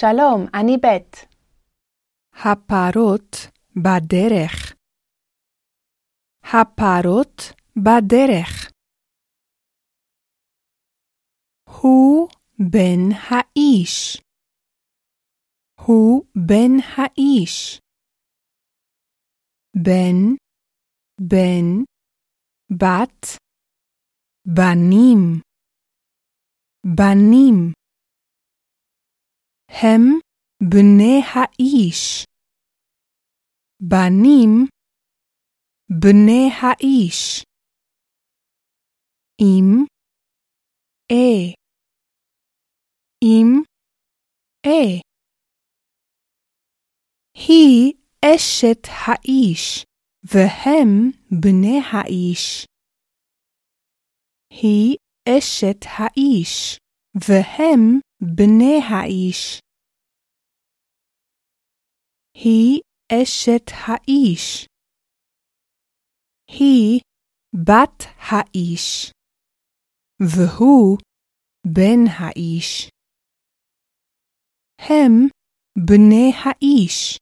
שלום, אני בית. הפרות בדרך. הפרות בדרך. הוא בן האיש. הוא בן האיש. בן, בן, בת, בנים, בנים. הם בני האיש. בנים, בני האיש. אם, אה, אם, אה. היא אשת האיש, והם בני האיש. היא אשת האיש, והם בני האיש. היא אשת האיש. היא בת האיש. והוא בן האיש. הם בני האיש.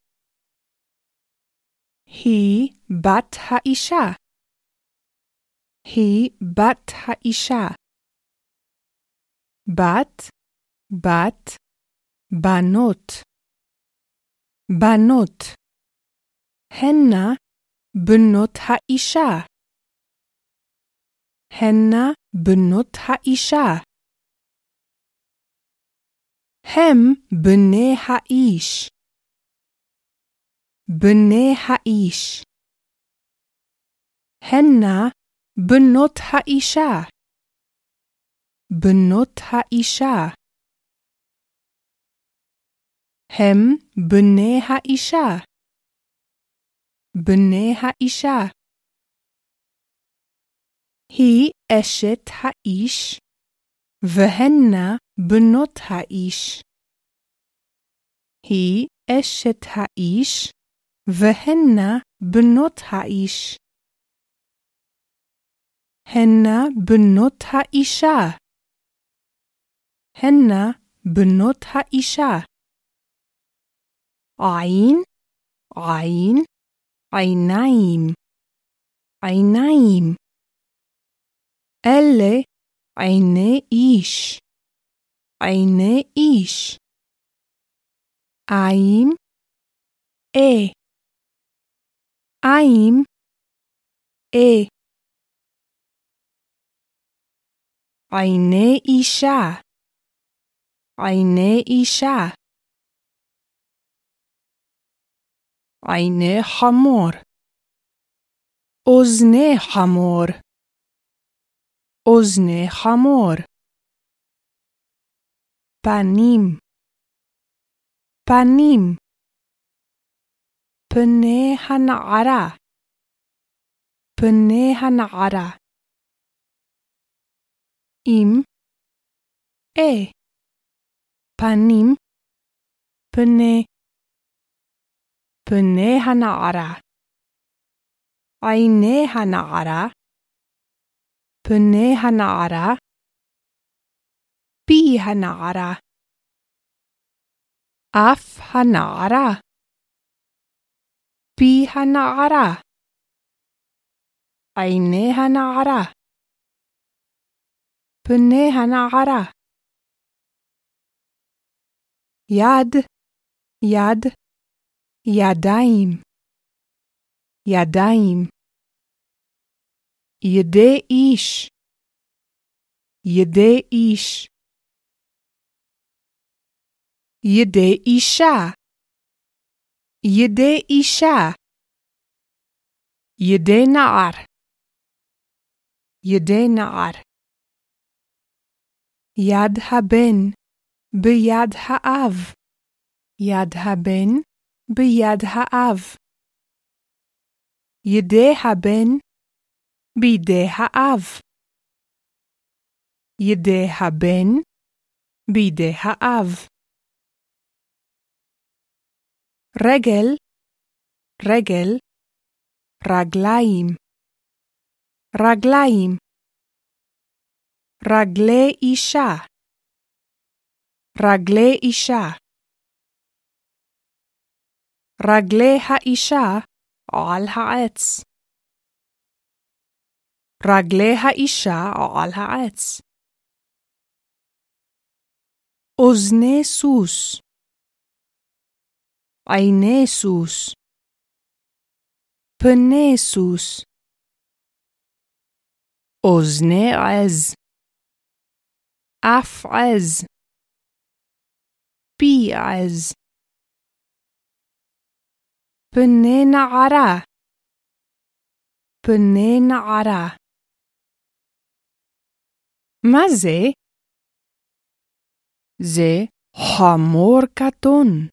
היא בת האישה. היא בת האישה. בת, בת, בנות. בנות. הנה בנות האישה. הנה בנות האישה. הם בני האיש. בני האיש. הנה בנות האישה. בנות האישה. הם בני האישה. בני האישה. היא אשת האיש, והנה בנות האיש. היא אשת האיש, והנה בנות האיש. הנה בנות האישה. הנה בנות האישה. עין, עין, עיניים, עיניים. אלה עיני איש, עיני איש. עין, אה, עין, אה. עיני אישה, עיני אישה. עיני חמור, אוזני חמור, אוזני חמור. פנים, פנים. פני הנערה, פני הנערה. עם, אה, פנים, פני, פני הנערה. עיני הנערה, פני הנערה, פי הנערה. אף הנערה, פי הנערה. עיני הנערה. פני הנערה. יד, יד, ידיים, ידיים. ידי איש, ידי איש. ידי אישה, ידי אישה. ידי נער, ידי נער. יד הבן ביד האב, יד הבן ביד האב. ידי הבן בידי האב. ידי הבן בידי האב. רגל, רגל, רגליים, רגליים. רגלי אישה, רגלי אישה. רגלי האישה על העץ. רגלי האישה על העץ. אוזני סוס. עיני סוס. פני סוס. אוזני עז. אף עז. פי עז. פני נערה. פני נערה. מה זה? זה חמור קטון.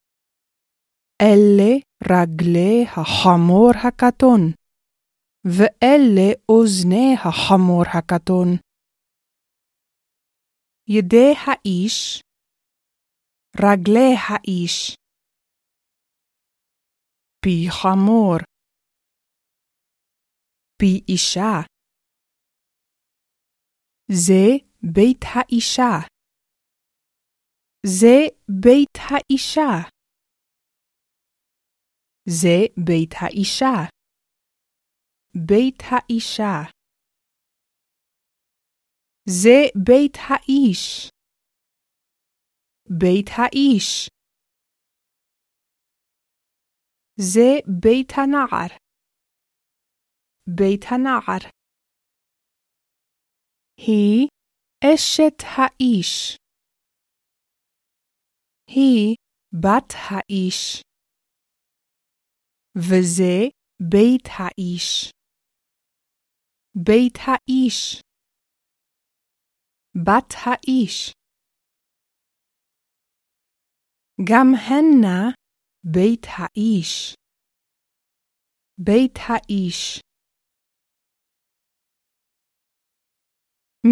אלה רגלי החמור הקטון, ואלה אוזני החמור הקטון. ידי האיש, רגלי האיש. פי חמור, פי אישה. זה בית האישה. זה בית האישה. זה בית האישה. בית האישה. זה בית האיש. בית האיש. זה בית הנער. בית הנער. היא אשת האיש. היא בת האיש. וזה בית האיש. בית האיש. בת האיש. גם הנה בית האיש. בית האיש.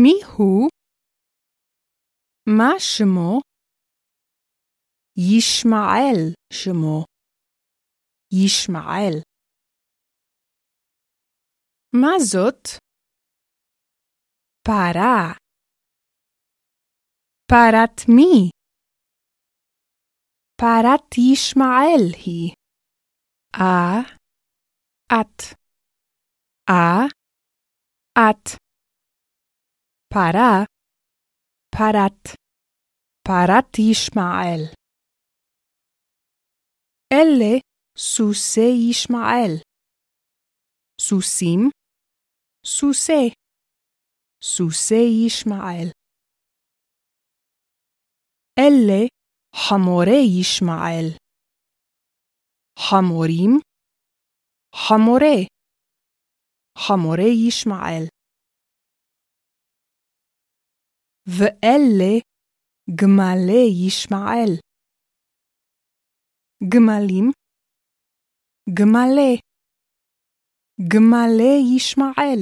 מי הוא? מה שמו? ישמעאל שמו. ישמעאל. מה זאת? פרה. פרת מי? פרת ישמעאל היא. אה, את. אה, את. פרה, פרת. פרת ישמעאל. אלה סוסי ישמעאל. סוסים, סוסי, סוסי ישמעאל. חמורי ישמעאל. חמורים, חמורי, חמורי ישמעאל. ואלה גמלי ישמעאל. גמלים, גמלי, גמלי ישמעאל.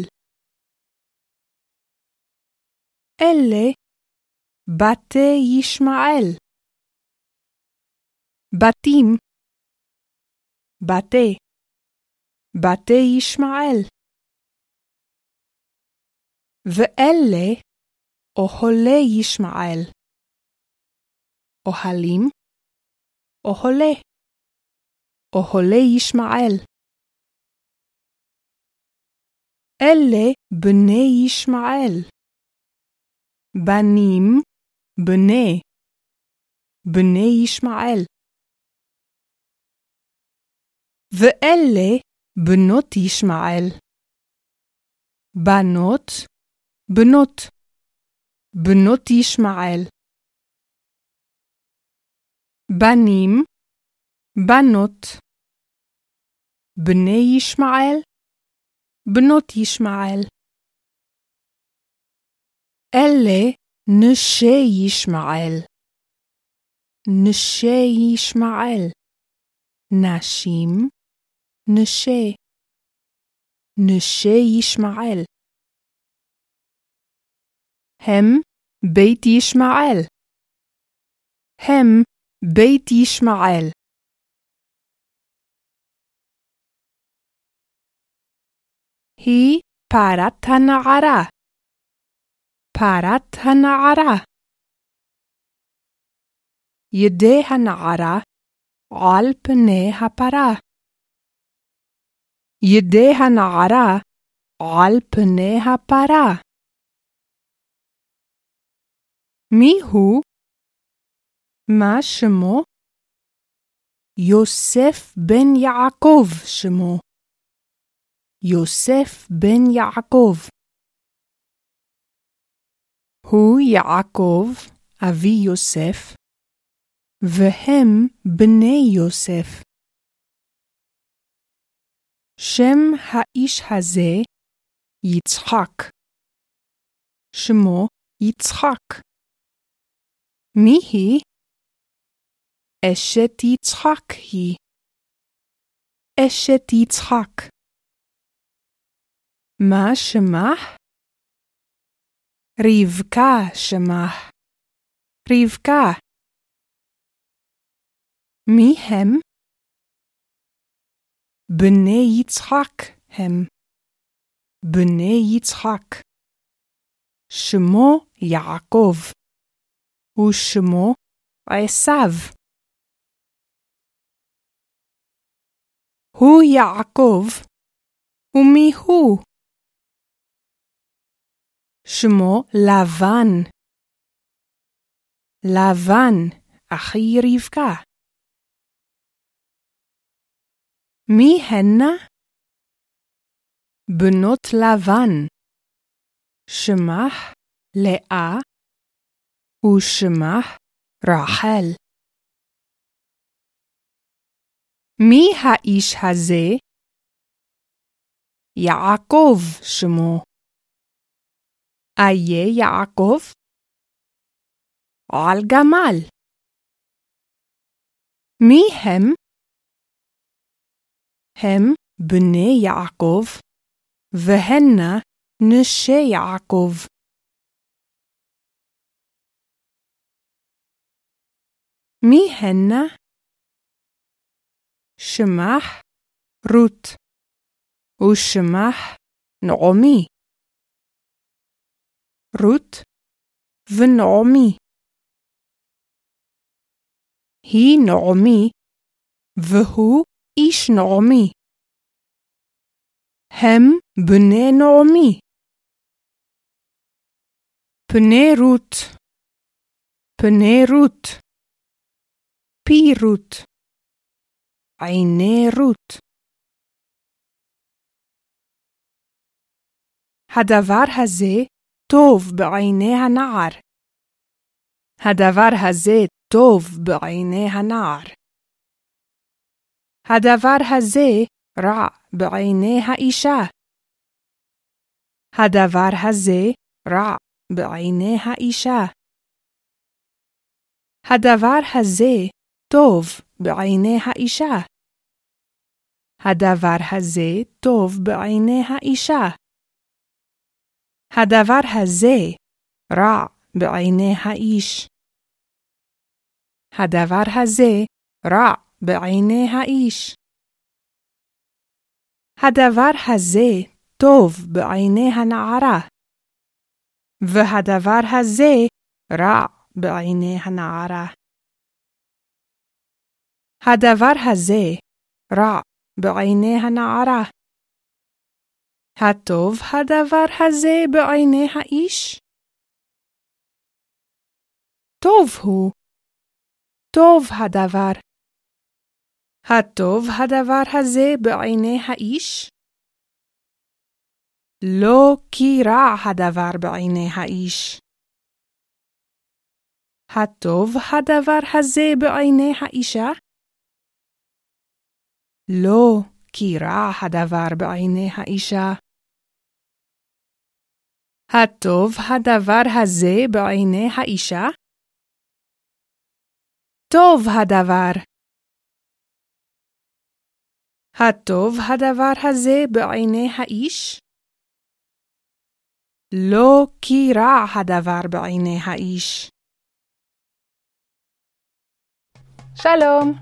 אלה בתי ישמעאל. בתים, בתי, בתי ישמעאל. ואלה אוהלי ישמעאל. אוהלים, אוהלי. אוהלי ישמעאל. אלה בני ישמעאל. בנים, בני, בני ישמעאל. ואלה בנות ישמעאל. בנות, בנות, בנות ישמעאל. בנים, בנות. בני ישמעאל בנות ישמעאל. אלה נשי ישמעאל. נשי ישמעאל. נשים נשי נשי ישמעאל הם בית ישמעאל הם בית ישמעאל היא פרת הנערה. פרת הנערה. ידי הנערה על פני הפרה. ידי הנערה על פני הפרה. מי הוא? מה שמו? יוסף בן יעקב שמו. יוסף בן יעקב. הוא יעקב, אבי יוסף, והם בני יוסף. שם האיש הזה יצחק. שמו יצחק. מי היא? אשת יצחק היא. אשת יצחק. מה שמה? רבקה שמה. רבקה. מי הם? בני יצחק הם. בני יצחק. שמו יעקב. ושמו עשיו. הוא יעקב, ומי הוא? שמו לבן. לבן, אחי רבקה. מי הנה? בנות לבן. שמך לאה ושמך רחל. מי האיש הזה? יעקב שמו. איה יעקב? על גמל. מי הם? הם בני יעקב, והנה נשי יעקב. מי הנה? שמך רות, ושמך נעמי. רות ונעמי. היא נעמי, והוא איש נעמי. הם בני נעמי. פני רות, פני רות, פי רות, עיני רות. הדבר הזה טוב בעיני הנער. הדבר הזה טוב בעיני הנער. הדבר הזה רע בעיני האישה. הדבר הזה רע בעיני האישה. הדבר הזה טוב בעיני האישה. הדבר הזה טוב בעיני האישה. הדבר הזה רע בעיני האיש. הדבר הזה רע בעיני האיש. הדבר הזה טוב בעיני הנערה, והדבר הזה רע בעיני הנערה. הדבר הזה רע בעיני הנערה. הטוב הדבר הזה בעיני האיש? טוב הוא. טוב הדבר. הטוב הדבר הזה בעיני האיש? לא כי רע הדבר בעיני האיש. הטוב הדבר הזה בעיני האישה? לא כי רע הדבר בעיני האישה. הטוב הדבר הזה בעיני האישה? טוב הדבר. הטוב הדבר הזה בעיני האיש? לא כי רע הדבר בעיני האיש. שלום!